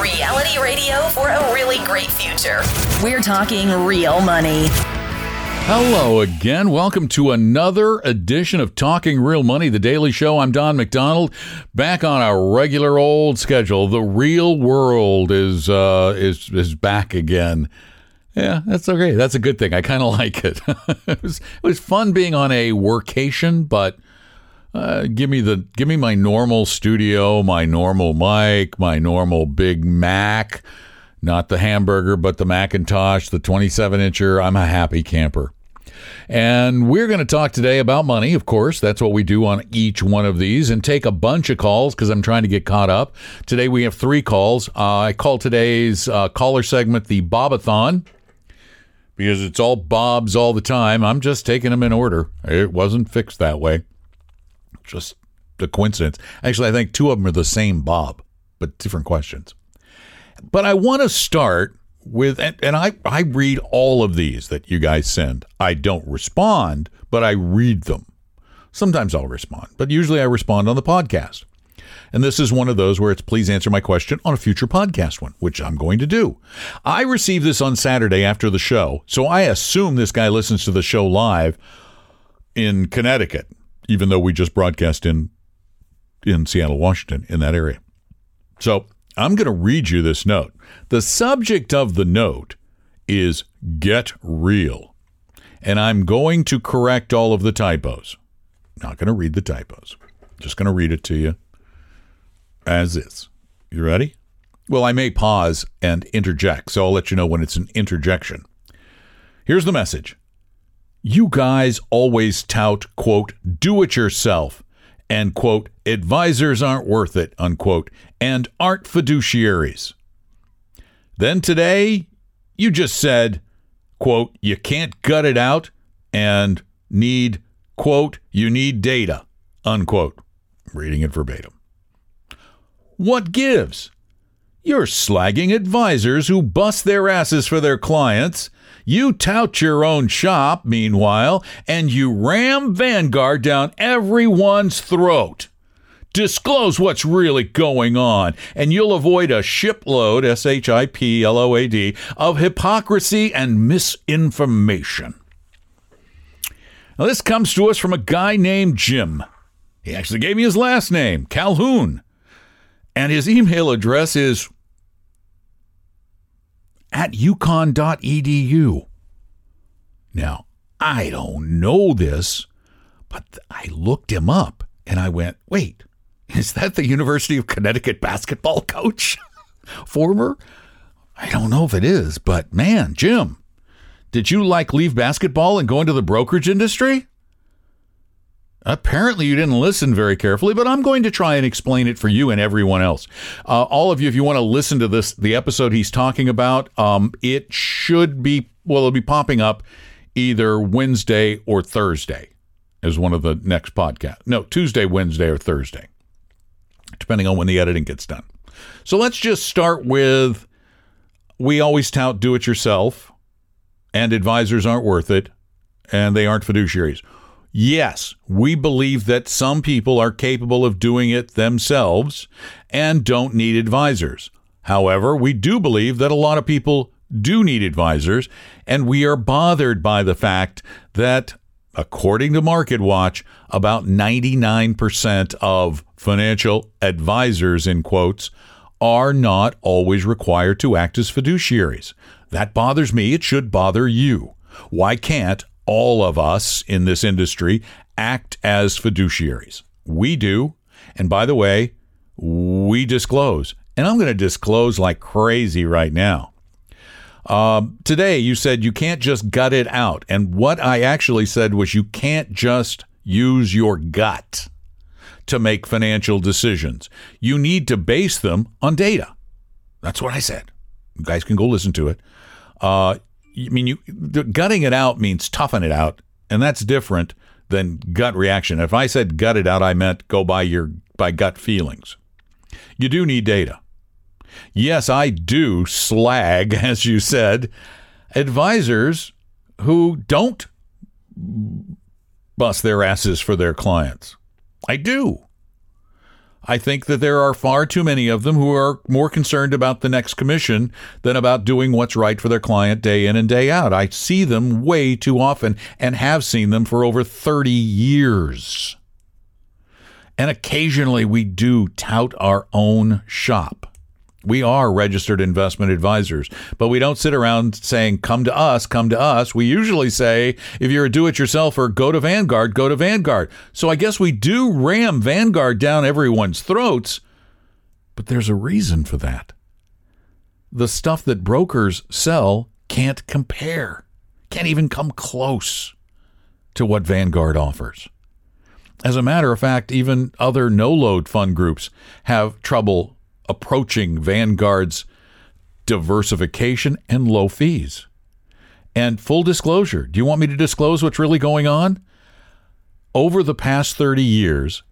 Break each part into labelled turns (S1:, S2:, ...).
S1: Reality radio for a really great future. We're talking real money.
S2: Hello again. Welcome to another edition of Talking Real Money, the daily show. I'm Don McDonald, back on our regular old schedule. The real world is uh, is is back again. Yeah, that's okay. That's a good thing. I kind of like it. it was it was fun being on a workation, but uh, give me the give me my normal studio, my normal mic, my normal Big Mac, not the hamburger, but the Macintosh, the 27 incher. I'm a happy camper. And we're going to talk today about money, of course. That's what we do on each one of these and take a bunch of calls because I'm trying to get caught up. Today we have three calls. Uh, I call today's uh, caller segment the Bobathon because it's all Bobs all the time. I'm just taking them in order. It wasn't fixed that way just a coincidence. Actually, I think two of them are the same Bob, but different questions. But I want to start with, and, and I, I read all of these that you guys send. I don't respond, but I read them. Sometimes I'll respond, but usually I respond on the podcast. And this is one of those where it's please answer my question on a future podcast one, which I'm going to do. I received this on Saturday after the show, so I assume this guy listens to the show live in Connecticut even though we just broadcast in in Seattle, Washington, in that area. So I'm going to read you this note. The subject of the note is get real. And I'm going to correct all of the typos. Not going to read the typos. Just going to read it to you as is. You ready? Well, I may pause and interject, so I'll let you know when it's an interjection. Here's the message you guys always tout, quote, do it yourself, and, quote, advisors aren't worth it, unquote, and aren't fiduciaries. Then today, you just said, quote, you can't gut it out and need, quote, you need data, unquote. reading it verbatim. What gives? You're slagging advisors who bust their asses for their clients you tout your own shop, meanwhile, and you ram Vanguard down everyone's throat. Disclose what's really going on, and you'll avoid a shipload, S H I P L O A D, of hypocrisy and misinformation. Now, this comes to us from a guy named Jim. He actually gave me his last name, Calhoun. And his email address is at uconn.edu. Now, I don't know this, but I looked him up and I went, wait, is that the University of Connecticut basketball coach? Former? I don't know if it is, but man, Jim, did you like leave basketball and go into the brokerage industry? Apparently, you didn't listen very carefully, but I'm going to try and explain it for you and everyone else. Uh, all of you, if you want to listen to this, the episode he's talking about, um, it should be, well, it'll be popping up either Wednesday or Thursday as one of the next podcasts. No, Tuesday, Wednesday, or Thursday, depending on when the editing gets done. So let's just start with we always tout do it yourself, and advisors aren't worth it, and they aren't fiduciaries. Yes, we believe that some people are capable of doing it themselves and don't need advisors. However, we do believe that a lot of people do need advisors, and we are bothered by the fact that, according to MarketWatch, about 99% of financial advisors, in quotes, are not always required to act as fiduciaries. That bothers me. It should bother you. Why can't all of us in this industry act as fiduciaries. We do. And by the way, we disclose. And I'm going to disclose like crazy right now. Um, today, you said you can't just gut it out. And what I actually said was you can't just use your gut to make financial decisions. You need to base them on data. That's what I said. You guys can go listen to it. Uh, I mean, you gutting it out means toughing it out, and that's different than gut reaction. If I said gut it out, I meant go by your by gut feelings. You do need data. Yes, I do slag, as you said, advisors who don't bust their asses for their clients. I do. I think that there are far too many of them who are more concerned about the next commission than about doing what's right for their client day in and day out. I see them way too often and have seen them for over 30 years. And occasionally we do tout our own shop. We are registered investment advisors, but we don't sit around saying, come to us, come to us. We usually say, if you're a do it yourselfer, go to Vanguard, go to Vanguard. So I guess we do ram Vanguard down everyone's throats, but there's a reason for that. The stuff that brokers sell can't compare, can't even come close to what Vanguard offers. As a matter of fact, even other no load fund groups have trouble approaching Vanguard's diversification and low fees. And full disclosure do you want me to disclose what's really going on? Over the past 30 years,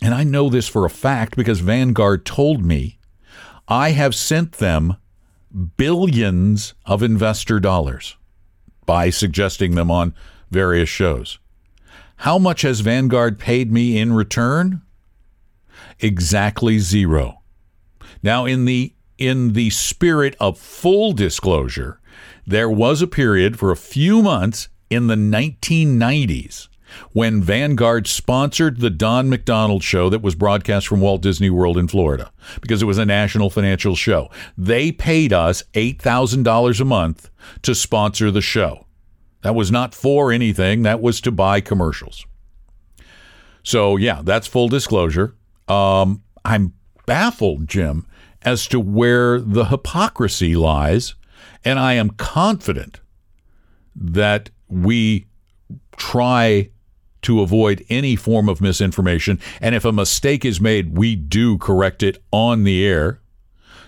S2: and I know this for a fact because Vanguard told me, I have sent them billions of investor dollars by suggesting them on various shows. How much has Vanguard paid me in return? Exactly zero. Now, in the in the spirit of full disclosure, there was a period for a few months in the 1990s when Vanguard sponsored the Don McDonald show that was broadcast from Walt Disney World in Florida because it was a national financial show. They paid us $8,000 a month to sponsor the show. That was not for anything, that was to buy commercials. So, yeah, that's full disclosure. Um, I'm baffled, Jim, as to where the hypocrisy lies. And I am confident that we try to avoid any form of misinformation. And if a mistake is made, we do correct it on the air.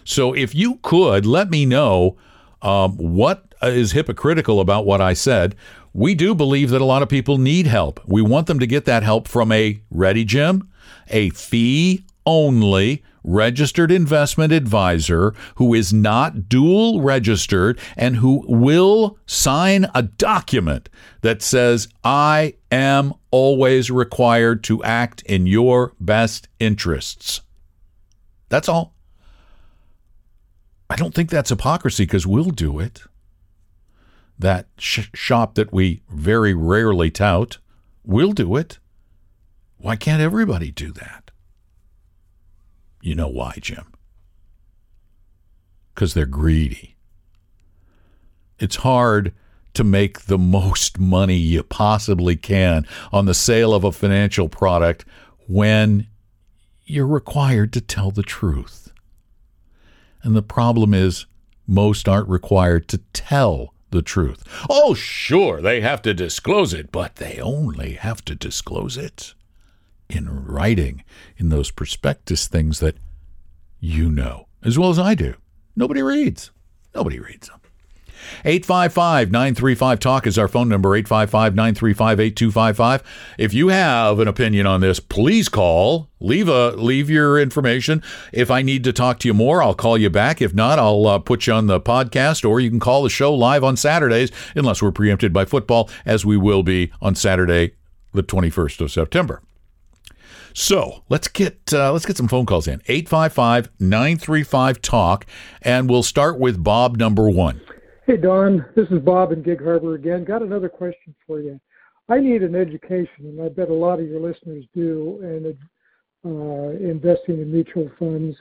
S2: So if you could let me know um, what is hypocritical about what I said, we do believe that a lot of people need help. We want them to get that help from a ready Jim, a fee only registered investment advisor who is not dual registered and who will sign a document that says, I am always required to act in your best interests. That's all. I don't think that's hypocrisy because we'll do it. That sh- shop that we very rarely tout, we'll do it. Why can't everybody do that? You know why, Jim? Because they're greedy. It's hard to make the most money you possibly can on the sale of a financial product when you're required to tell the truth. And the problem is, most aren't required to tell the truth. Oh, sure, they have to disclose it, but they only have to disclose it in writing in those prospectus things that you know as well as I do. Nobody reads. Nobody reads them. 855 935 Talk is our phone number, 855 935 8255. If you have an opinion on this, please call. Leave a leave your information. If I need to talk to you more, I'll call you back. If not, I'll uh, put you on the podcast, or you can call the show live on Saturdays, unless we're preempted by football, as we will be on Saturday, the 21st of September. So let's get uh, let's get some phone calls in 855-935 talk, and we'll start with Bob number one.
S3: Hey Don, this is Bob in Gig Harbor again. Got another question for you. I need an education, and I bet a lot of your listeners do, and uh, investing in mutual funds.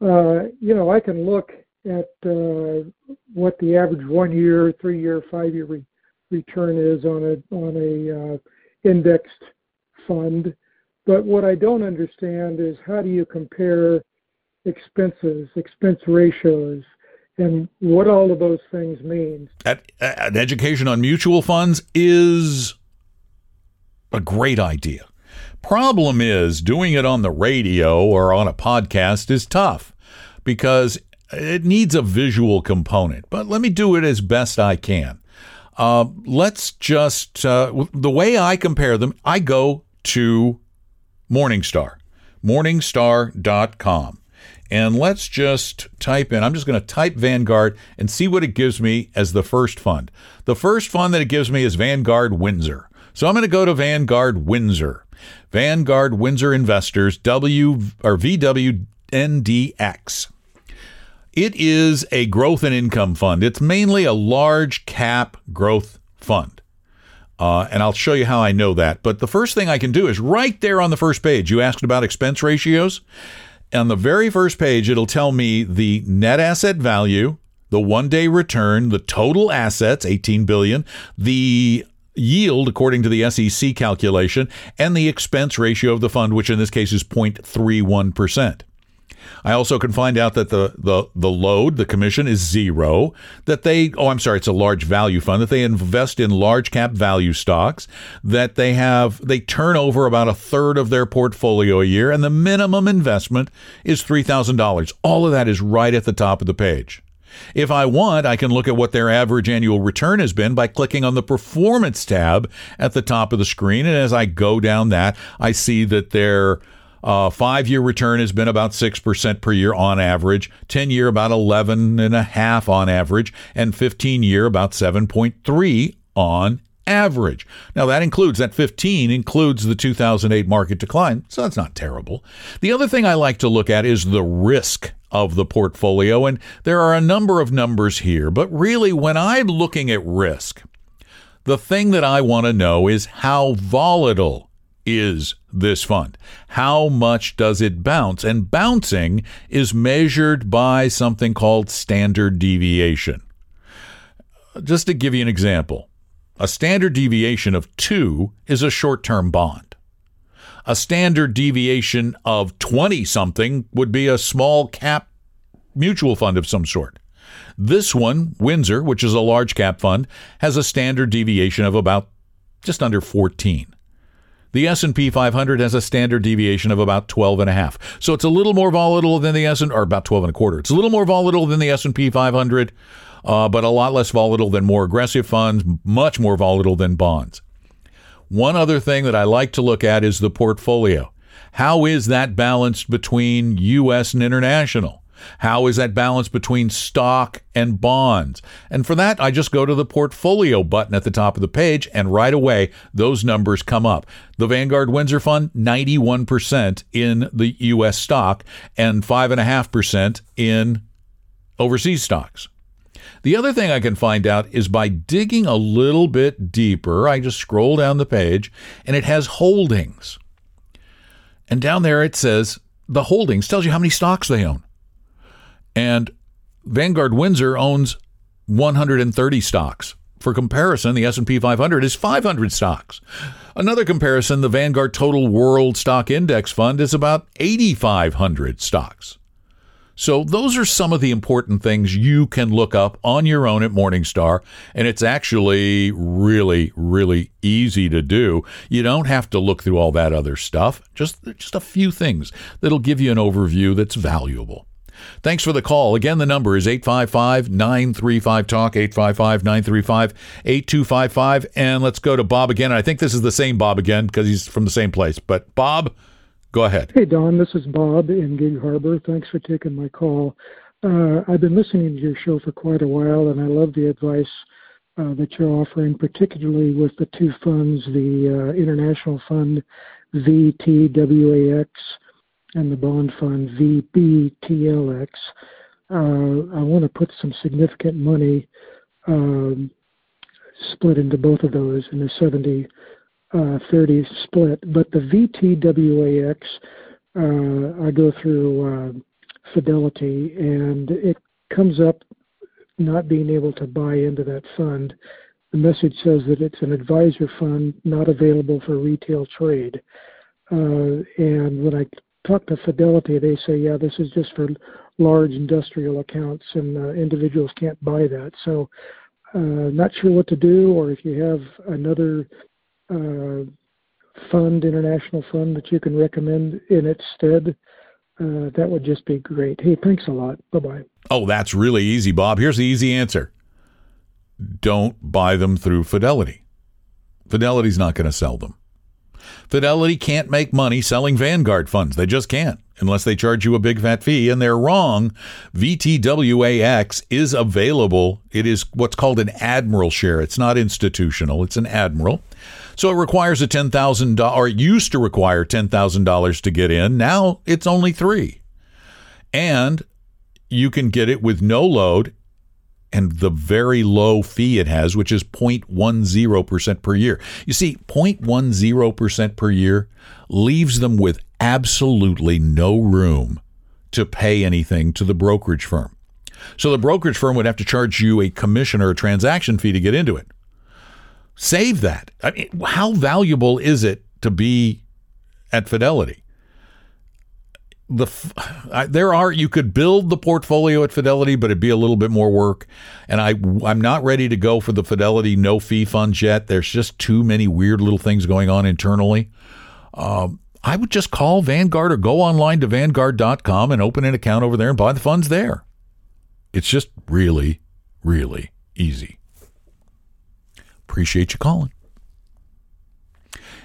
S3: Uh, you know, I can look at uh, what the average one-year, three-year, five-year re- return is on a on a uh, indexed fund, but what I don't understand is how do you compare expenses, expense ratios, and what all of those things mean.
S2: At, an education on mutual funds is a great idea Problem is, doing it on the radio or on a podcast is tough because it needs a visual component. But let me do it as best I can. Uh, let's just, uh, the way I compare them, I go to Morningstar, morningstar.com. And let's just type in, I'm just going to type Vanguard and see what it gives me as the first fund. The first fund that it gives me is Vanguard Windsor. So I'm going to go to Vanguard Windsor. Vanguard Windsor Investors, W or VWNDX. It is a growth and income fund. It's mainly a large cap growth fund. Uh, and I'll show you how I know that. But the first thing I can do is right there on the first page. You asked about expense ratios. On the very first page, it'll tell me the net asset value, the one day return, the total assets, 18 billion, the yield according to the SEC calculation, and the expense ratio of the fund, which in this case is 0.31%. I also can find out that the, the, the load, the commission is zero, that they, oh, I'm sorry, it's a large value fund, that they invest in large cap value stocks, that they have, they turn over about a third of their portfolio a year, and the minimum investment is $3,000. All of that is right at the top of the page. If I want, I can look at what their average annual return has been by clicking on the performance tab at the top of the screen. And as I go down that, I see that their uh, five year return has been about 6% per year on average, 10 year about 11 and on average, and 15 year about 7.3 on average. Now that includes that 15 includes the 2008 market decline, so that's not terrible. The other thing I like to look at is the risk of the portfolio and there are a number of numbers here, but really when I'm looking at risk, the thing that I want to know is how volatile is this fund? How much does it bounce? And bouncing is measured by something called standard deviation. Just to give you an example, a standard deviation of 2 is a short term bond. A standard deviation of 20 something would be a small cap mutual fund of some sort. This one, Windsor, which is a large cap fund, has a standard deviation of about just under 14. The S&P 500 has a standard deviation of about 12 and a half. So it's a little more volatile than the S&P, or about 12 and a quarter. It's a little more volatile than the S&P 500, uh, but a lot less volatile than more aggressive funds, much more volatile than bonds. One other thing that I like to look at is the portfolio. How is that balanced between U.S. and international? How is that balance between stock and bonds? And for that, I just go to the portfolio button at the top of the page, and right away, those numbers come up. The Vanguard Windsor Fund, 91% in the U.S. stock and 5.5% in overseas stocks. The other thing I can find out is by digging a little bit deeper, I just scroll down the page and it has holdings. And down there it says the holdings tells you how many stocks they own. And Vanguard Windsor owns 130 stocks. For comparison, the S&P 500 is 500 stocks. Another comparison, the Vanguard Total World Stock Index Fund is about 8500 stocks. So those are some of the important things you can look up on your own at Morningstar, and it's actually really really easy to do. You don't have to look through all that other stuff. Just just a few things that'll give you an overview that's valuable. Thanks for the call. Again, the number is 855 935 Talk, 855 935 8255. And let's go to Bob again. I think this is the same Bob again because he's from the same place. But Bob, go ahead.
S3: Hey, Don, this is Bob in Gig Harbor. Thanks for taking my call. Uh, I've been listening to your show for quite a while, and I love the advice uh, that you're offering, particularly with the two funds, the uh, International Fund VTWAX and the bond fund VBTLX. Uh, I want to put some significant money um, split into both of those in a 70 uh, 30 split. But the VTWAX, uh, I go through uh, Fidelity and it comes up not being able to buy into that fund. The message says that it's an advisor fund not available for retail trade. Uh, and when I talk to Fidelity, they say, yeah, this is just for large industrial accounts, and uh, individuals can't buy that. So, uh, not sure what to do, or if you have another uh, fund, international fund that you can recommend in its stead, uh, that would just be great. Hey, thanks a lot. Bye bye.
S2: Oh, that's really easy, Bob. Here's the easy answer don't buy them through Fidelity. Fidelity's not going to sell them. Fidelity can't make money selling Vanguard funds. They just can't unless they charge you a big fat fee, and they're wrong. VTWAX is available. It is what's called an admiral share. It's not institutional, it's an admiral. So it requires a $10,000 or it used to require $10,000 to get in. Now it's only 3. And you can get it with no load and the very low fee it has, which is 0.10% per year. You see, 0.10% per year leaves them with absolutely no room to pay anything to the brokerage firm. So the brokerage firm would have to charge you a commission or a transaction fee to get into it. Save that. I mean, how valuable is it to be at Fidelity? The I, there are you could build the portfolio at Fidelity, but it'd be a little bit more work. And I I'm not ready to go for the Fidelity no fee funds yet. There's just too many weird little things going on internally. Um, I would just call Vanguard or go online to Vanguard.com and open an account over there and buy the funds there. It's just really, really easy. Appreciate you calling.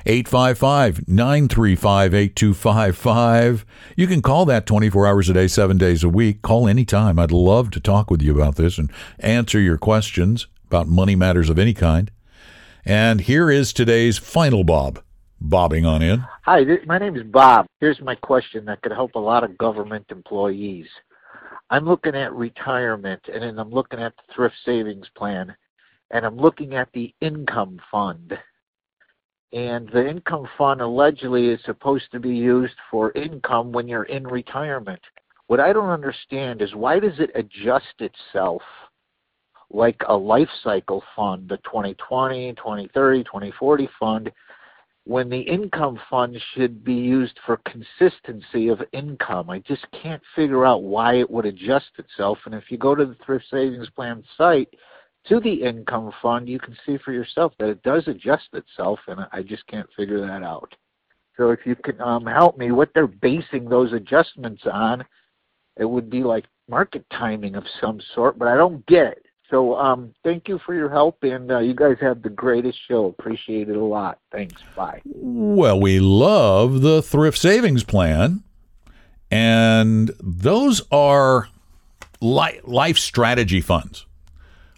S2: 855 935 8255. You can call that 24 hours a day, seven days a week. Call anytime. I'd love to talk with you about this and answer your questions about money matters of any kind. And here is today's final Bob, bobbing on in.
S4: Hi, my name is Bob. Here's my question that could help a lot of government employees. I'm looking at retirement and then I'm looking at the thrift savings plan and I'm looking at the income fund and the income fund allegedly is supposed to be used for income when you're in retirement. What I don't understand is why does it adjust itself like a life cycle fund, the 2020, 2030, 2040 fund, when the income fund should be used for consistency of income. I just can't figure out why it would adjust itself. And if you go to the Thrift Savings Plan site, to the income fund, you can see for yourself that it does adjust itself, and I just can't figure that out. So if you can um, help me, what they're basing those adjustments on, it would be like market timing of some sort, but I don't get it. So um, thank you for your help, and uh, you guys have the greatest show. Appreciate it a lot. Thanks. Bye.
S2: Well, we love the thrift savings plan, and those are life strategy funds.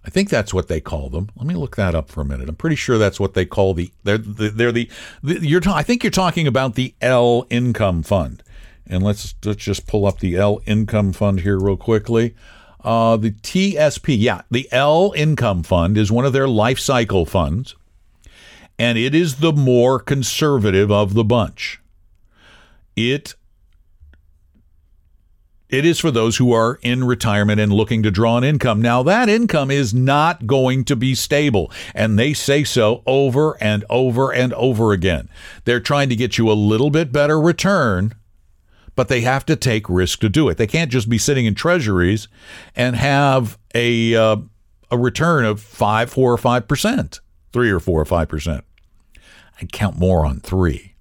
S2: I think that's what they call them. Let me look that up for a minute. I'm pretty sure that's what they call the. They're the, they're the, the you're. Ta- I think you're talking about the L Income Fund, and let's let's just pull up the L Income Fund here real quickly. Uh, the TSP, yeah, the L Income Fund is one of their life cycle funds, and it is the more conservative of the bunch. It it is for those who are in retirement and looking to draw an income. Now, that income is not going to be stable, and they say so over and over and over again. They're trying to get you a little bit better return, but they have to take risk to do it. They can't just be sitting in treasuries and have a uh, a return of five, four, or five percent, three or four or five percent. I count more on three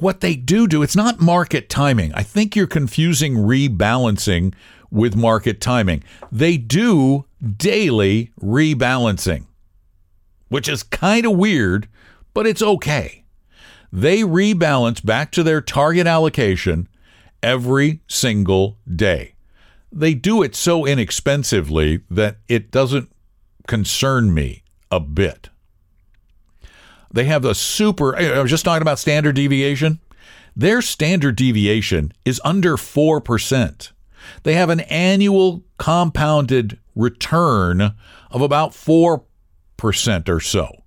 S2: what they do do, it's not market timing. I think you're confusing rebalancing with market timing. They do daily rebalancing, which is kind of weird, but it's okay. They rebalance back to their target allocation every single day. They do it so inexpensively that it doesn't concern me a bit. They have a super, I was just talking about standard deviation. Their standard deviation is under 4%. They have an annual compounded return of about 4% or so.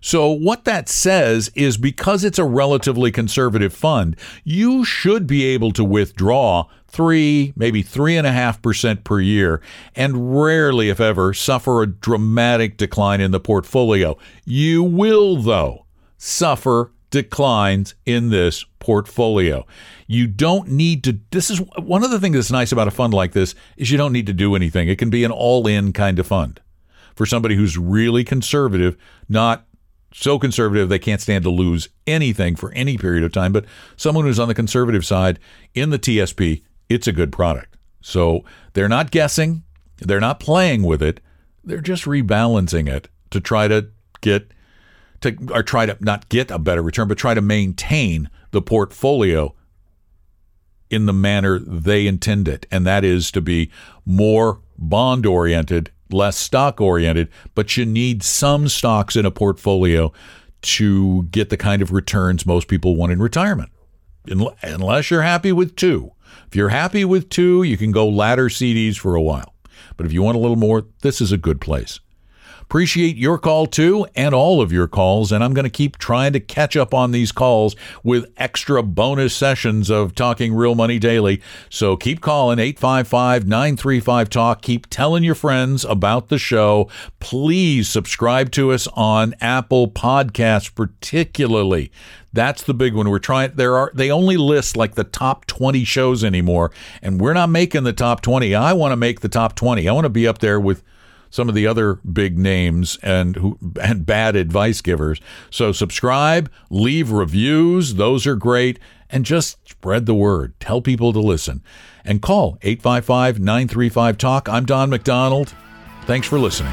S2: So, what that says is because it's a relatively conservative fund, you should be able to withdraw three, maybe three and a half percent per year, and rarely, if ever, suffer a dramatic decline in the portfolio. You will, though, suffer declines in this portfolio. You don't need to this is one of the things that's nice about a fund like this is you don't need to do anything. It can be an all-in kind of fund for somebody who's really conservative, not so conservative they can't stand to lose anything for any period of time. But someone who's on the conservative side in the TSP, it's a good product. So they're not guessing, they're not playing with it, they're just rebalancing it to try to get to or try to not get a better return, but try to maintain the portfolio in the manner they intend it, and that is to be more bond oriented, less stock oriented, but you need some stocks in a portfolio to get the kind of returns most people want in retirement. Unless you're happy with two. If you're happy with two, you can go ladder CDs for a while. But if you want a little more, this is a good place. Appreciate your call too, and all of your calls. And I'm going to keep trying to catch up on these calls with extra bonus sessions of Talking Real Money Daily. So keep calling 855 935 Talk. Keep telling your friends about the show. Please subscribe to us on Apple Podcasts, particularly. That's the big one. We're trying there are they only list like the top 20 shows anymore and we're not making the top 20. I want to make the top 20. I want to be up there with some of the other big names and who and bad advice givers. So subscribe, leave reviews, those are great, and just spread the word. Tell people to listen. And call 855-935 talk. I'm Don McDonald. Thanks for listening.